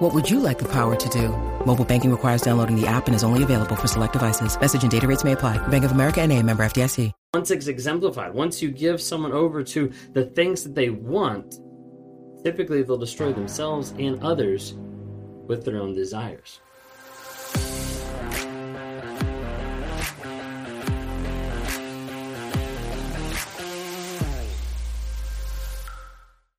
What would you like the power to do? Mobile banking requires downloading the app and is only available for select devices. Message and data rates may apply. Bank of America and a member FDIC. Once it's exemplified, once you give someone over to the things that they want, typically they'll destroy themselves and others with their own desires.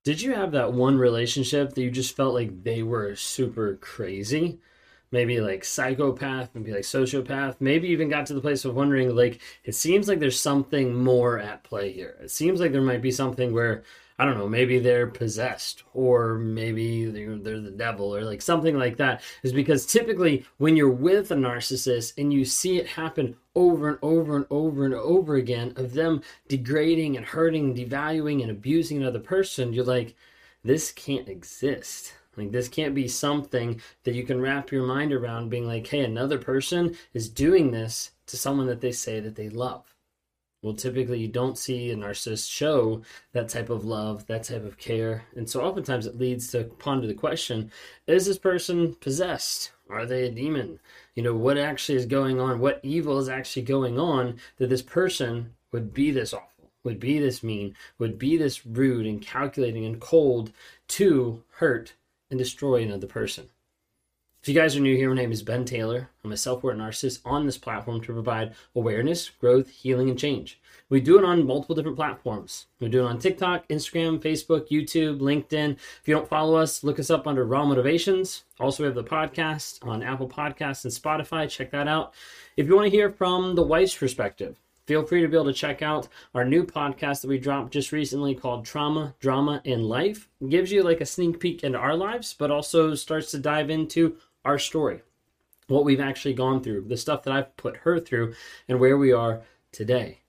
Did you have that one relationship that you just felt like they were super crazy? Maybe like psychopath, maybe like sociopath, maybe even got to the place of wondering like, it seems like there's something more at play here. It seems like there might be something where I don't know, maybe they're possessed or maybe they're, they're, the devil or like something like that is because typically when you're with a narcissist and you see it happen over and over and over and over again of them degrading and hurting, devaluing and abusing another person, you're like, this can't exist. Like this can't be something that you can wrap your mind around being like, hey, another person is doing this to someone that they say that they love. Well, typically you don't see a narcissist show that type of love, that type of care. And so oftentimes it leads to ponder the question is this person possessed? Are they a demon? You know, what actually is going on? What evil is actually going on that this person would be this awful, would be this mean, would be this rude and calculating and cold to hurt and destroy another person? If you guys are new here, my name is Ben Taylor. I'm a self aware narcissist on this platform to provide awareness, growth, healing, and change. We do it on multiple different platforms. We do it on TikTok, Instagram, Facebook, YouTube, LinkedIn. If you don't follow us, look us up under Raw Motivations. Also, we have the podcast on Apple Podcasts and Spotify. Check that out. If you want to hear from the wife's perspective, feel free to be able to check out our new podcast that we dropped just recently called Trauma, Drama, in Life. It gives you like a sneak peek into our lives, but also starts to dive into our story, what we've actually gone through, the stuff that I've put her through, and where we are today.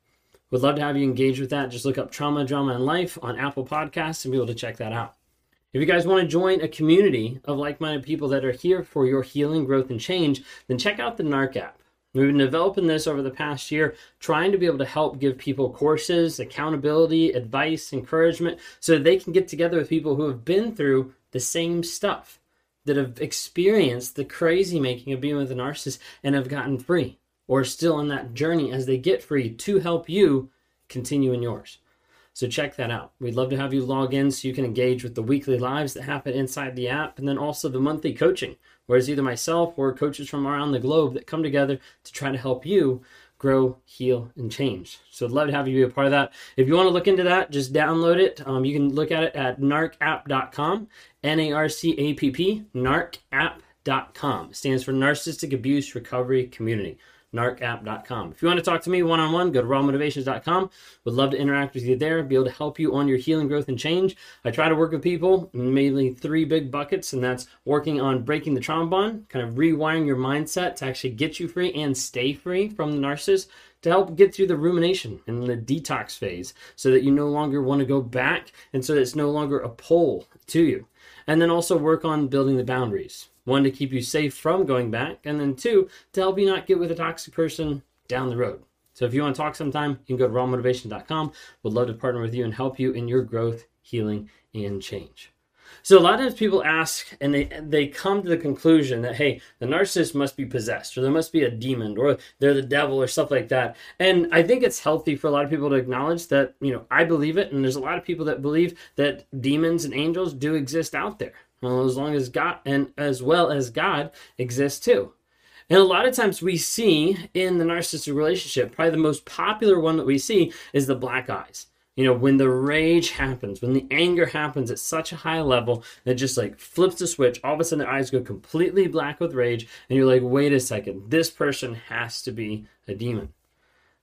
Would love to have you engage with that. Just look up Trauma, Drama, and Life on Apple Podcasts and be able to check that out. If you guys want to join a community of like minded people that are here for your healing, growth, and change, then check out the NARC app. We've been developing this over the past year, trying to be able to help give people courses, accountability, advice, encouragement, so they can get together with people who have been through the same stuff that have experienced the crazy making of being with a narcissist and have gotten free or still on that journey as they get free to help you continue in yours. So check that out. We'd love to have you log in so you can engage with the weekly lives that happen inside the app and then also the monthly coaching, where it's either myself or coaches from around the globe that come together to try to help you grow, heal, and change. So I'd love to have you be a part of that. If you want to look into that, just download it. Um, you can look at it at narcapp.com, N A R C A P P, narcapp.com. It stands for Narcissistic Abuse Recovery Community narcapp.com. If you want to talk to me one on one, go to rawmotivations.com. Would love to interact with you there, be able to help you on your healing, growth, and change. I try to work with people mainly three big buckets, and that's working on breaking the trauma bond, kind of rewiring your mindset to actually get you free and stay free from the narcissist. To help get through the rumination and the detox phase so that you no longer want to go back and so that it's no longer a pull to you. And then also work on building the boundaries one, to keep you safe from going back, and then two, to help you not get with a toxic person down the road. So if you want to talk sometime, you can go to rawmotivation.com. We'd love to partner with you and help you in your growth, healing, and change. So a lot of times people ask and they they come to the conclusion that hey, the narcissist must be possessed or there must be a demon or they're the devil or stuff like that. And I think it's healthy for a lot of people to acknowledge that, you know, I believe it and there's a lot of people that believe that demons and angels do exist out there. Well, as long as God and as well as God exists too. And a lot of times we see in the narcissistic relationship, probably the most popular one that we see is the black eyes. You know, when the rage happens, when the anger happens at such a high level that just like flips the switch, all of a sudden their eyes go completely black with rage, and you're like, wait a second, this person has to be a demon.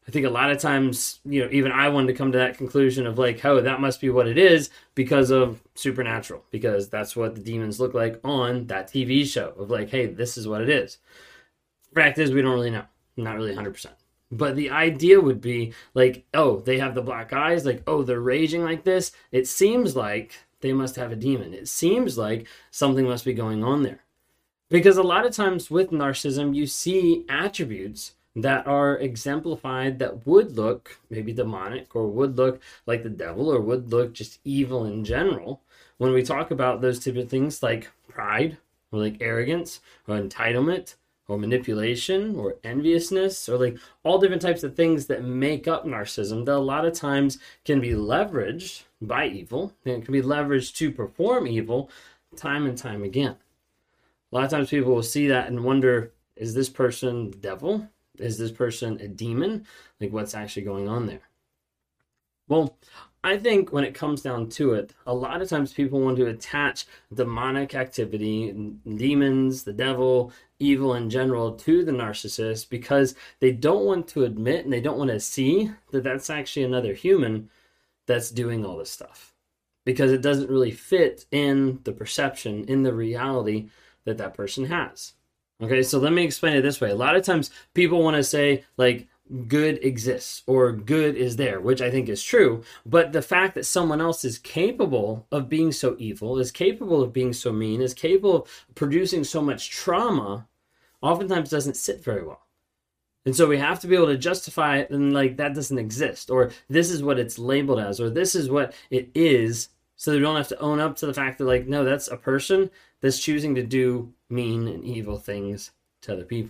I think a lot of times, you know, even I wanted to come to that conclusion of like, oh, that must be what it is because of Supernatural, because that's what the demons look like on that TV show of like, hey, this is what it is. Fact is, we don't really know. Not really 100%. But the idea would be like, oh, they have the black eyes, like, oh, they're raging like this. It seems like they must have a demon. It seems like something must be going on there. Because a lot of times with narcissism, you see attributes that are exemplified that would look maybe demonic or would look like the devil or would look just evil in general. When we talk about those type of things like pride or like arrogance or entitlement or manipulation or enviousness or like all different types of things that make up narcissism that a lot of times can be leveraged by evil and can be leveraged to perform evil time and time again. A lot of times people will see that and wonder is this person the devil? Is this person a demon? Like, what's actually going on there? Well, I think when it comes down to it, a lot of times people want to attach demonic activity, demons, the devil, evil in general to the narcissist because they don't want to admit and they don't want to see that that's actually another human that's doing all this stuff because it doesn't really fit in the perception, in the reality that that person has. Okay, so let me explain it this way. A lot of times people want to say, like, good exists or good is there, which I think is true. But the fact that someone else is capable of being so evil, is capable of being so mean, is capable of producing so much trauma, oftentimes doesn't sit very well. And so we have to be able to justify it and like that doesn't exist, or this is what it's labeled as, or this is what it is, so they don't have to own up to the fact that like, no, that's a person that's choosing to do mean and evil things to other people.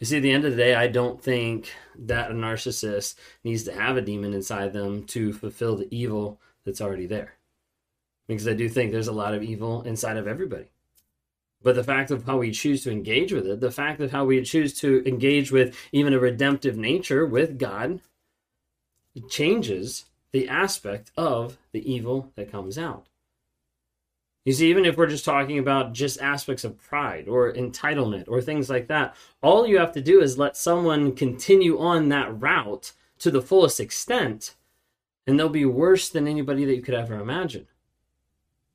You see, at the end of the day, I don't think that a narcissist needs to have a demon inside them to fulfill the evil that's already there. Because I do think there's a lot of evil inside of everybody. But the fact of how we choose to engage with it, the fact of how we choose to engage with even a redemptive nature with God, changes the aspect of the evil that comes out. You see, even if we're just talking about just aspects of pride or entitlement or things like that, all you have to do is let someone continue on that route to the fullest extent, and they'll be worse than anybody that you could ever imagine.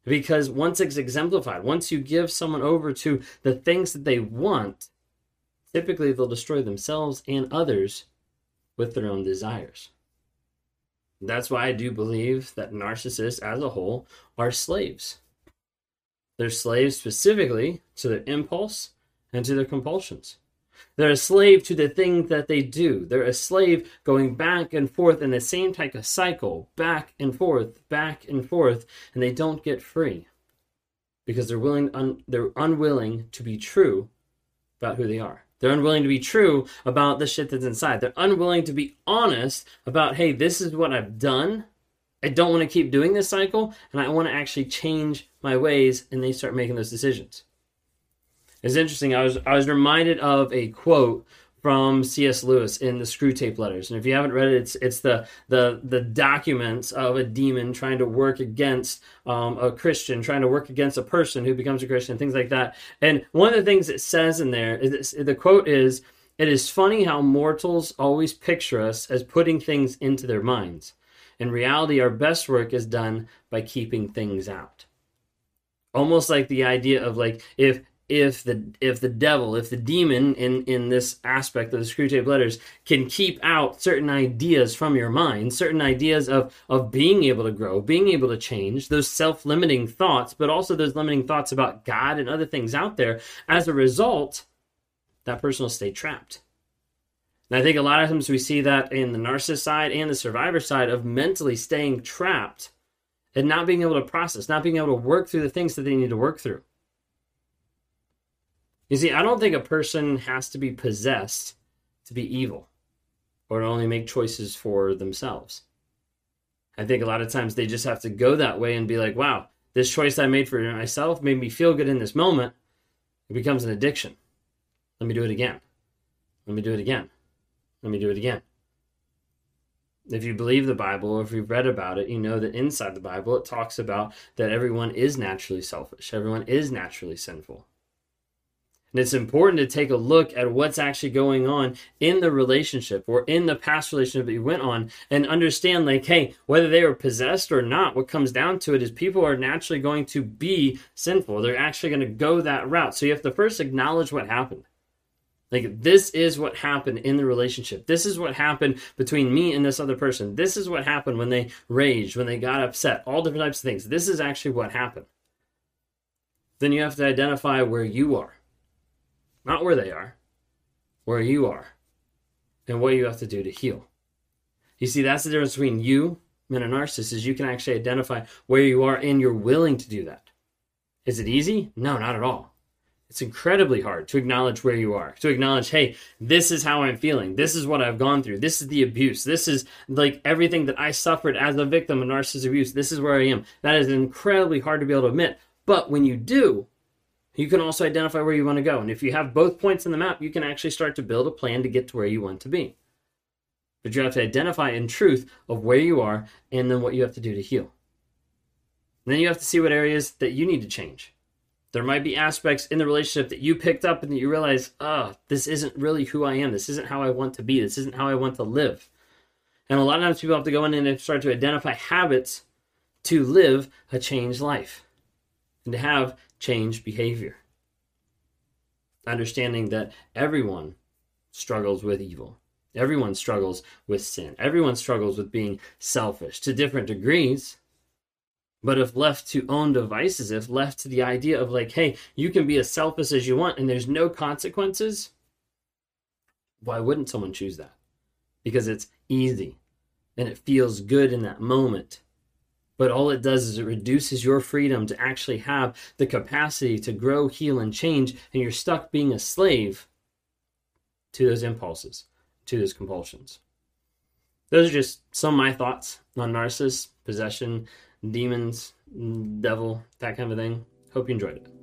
Because once it's exemplified, once you give someone over to the things that they want, typically they'll destroy themselves and others with their own desires. That's why I do believe that narcissists as a whole are slaves they're slaves specifically to their impulse and to their compulsions. They're a slave to the thing that they do. They're a slave going back and forth in the same type of cycle, back and forth, back and forth, and they don't get free because they're willing un, they're unwilling to be true about who they are. They're unwilling to be true about the shit that's inside. They're unwilling to be honest about, hey, this is what I've done I don't want to keep doing this cycle and I want to actually change my ways and they start making those decisions. It's interesting. I was I was reminded of a quote from C.S. Lewis in the Screwtape Letters, and if you haven't read it, it's it's the the the documents of a demon trying to work against um, a Christian, trying to work against a person who becomes a Christian, things like that. And one of the things it says in there is the quote is, "It is funny how mortals always picture us as putting things into their minds." In reality, our best work is done by keeping things out. Almost like the idea of like if if the if the devil, if the demon in in this aspect of the Screwtape letters can keep out certain ideas from your mind, certain ideas of of being able to grow, being able to change, those self-limiting thoughts, but also those limiting thoughts about God and other things out there, as a result, that person will stay trapped. And I think a lot of times we see that in the narcissist side and the survivor side of mentally staying trapped and not being able to process, not being able to work through the things that they need to work through. You see, I don't think a person has to be possessed to be evil or to only make choices for themselves. I think a lot of times they just have to go that way and be like, wow, this choice I made for myself made me feel good in this moment. It becomes an addiction. Let me do it again. Let me do it again. Let me do it again. If you believe the Bible or if you've read about it, you know that inside the Bible it talks about that everyone is naturally selfish, everyone is naturally sinful. And it's important to take a look at what's actually going on in the relationship or in the past relationship that you went on and understand, like, hey, whether they were possessed or not, what comes down to it is people are naturally going to be sinful. They're actually going to go that route. So you have to first acknowledge what happened. Like, this is what happened in the relationship. This is what happened between me and this other person. This is what happened when they raged, when they got upset, all different types of things. This is actually what happened. Then you have to identify where you are not where they are, where you are, and what you have to do to heal. You see, that's the difference between you and a narcissist is you can actually identify where you are and you're willing to do that. Is it easy? No, not at all. It's incredibly hard to acknowledge where you are, to acknowledge, hey, this is how I'm feeling. This is what I've gone through. This is the abuse. This is like everything that I suffered as a victim of narcissist abuse. This is where I am. That is incredibly hard to be able to admit. But when you do, you can also identify where you want to go. And if you have both points in the map, you can actually start to build a plan to get to where you want to be. But you have to identify in truth of where you are and then what you have to do to heal. And then you have to see what areas that you need to change. There might be aspects in the relationship that you picked up and that you realize, oh, this isn't really who I am. This isn't how I want to be. This isn't how I want to live. And a lot of times people have to go in and start to identify habits to live a changed life and to have changed behavior. Understanding that everyone struggles with evil. Everyone struggles with sin. Everyone struggles with being selfish to different degrees. But if left to own devices, if left to the idea of like, hey, you can be as selfish as you want and there's no consequences, why wouldn't someone choose that? Because it's easy and it feels good in that moment. But all it does is it reduces your freedom to actually have the capacity to grow, heal, and change, and you're stuck being a slave to those impulses, to those compulsions. Those are just some of my thoughts on narcissists, possession, demons, devil, that kind of thing. Hope you enjoyed it.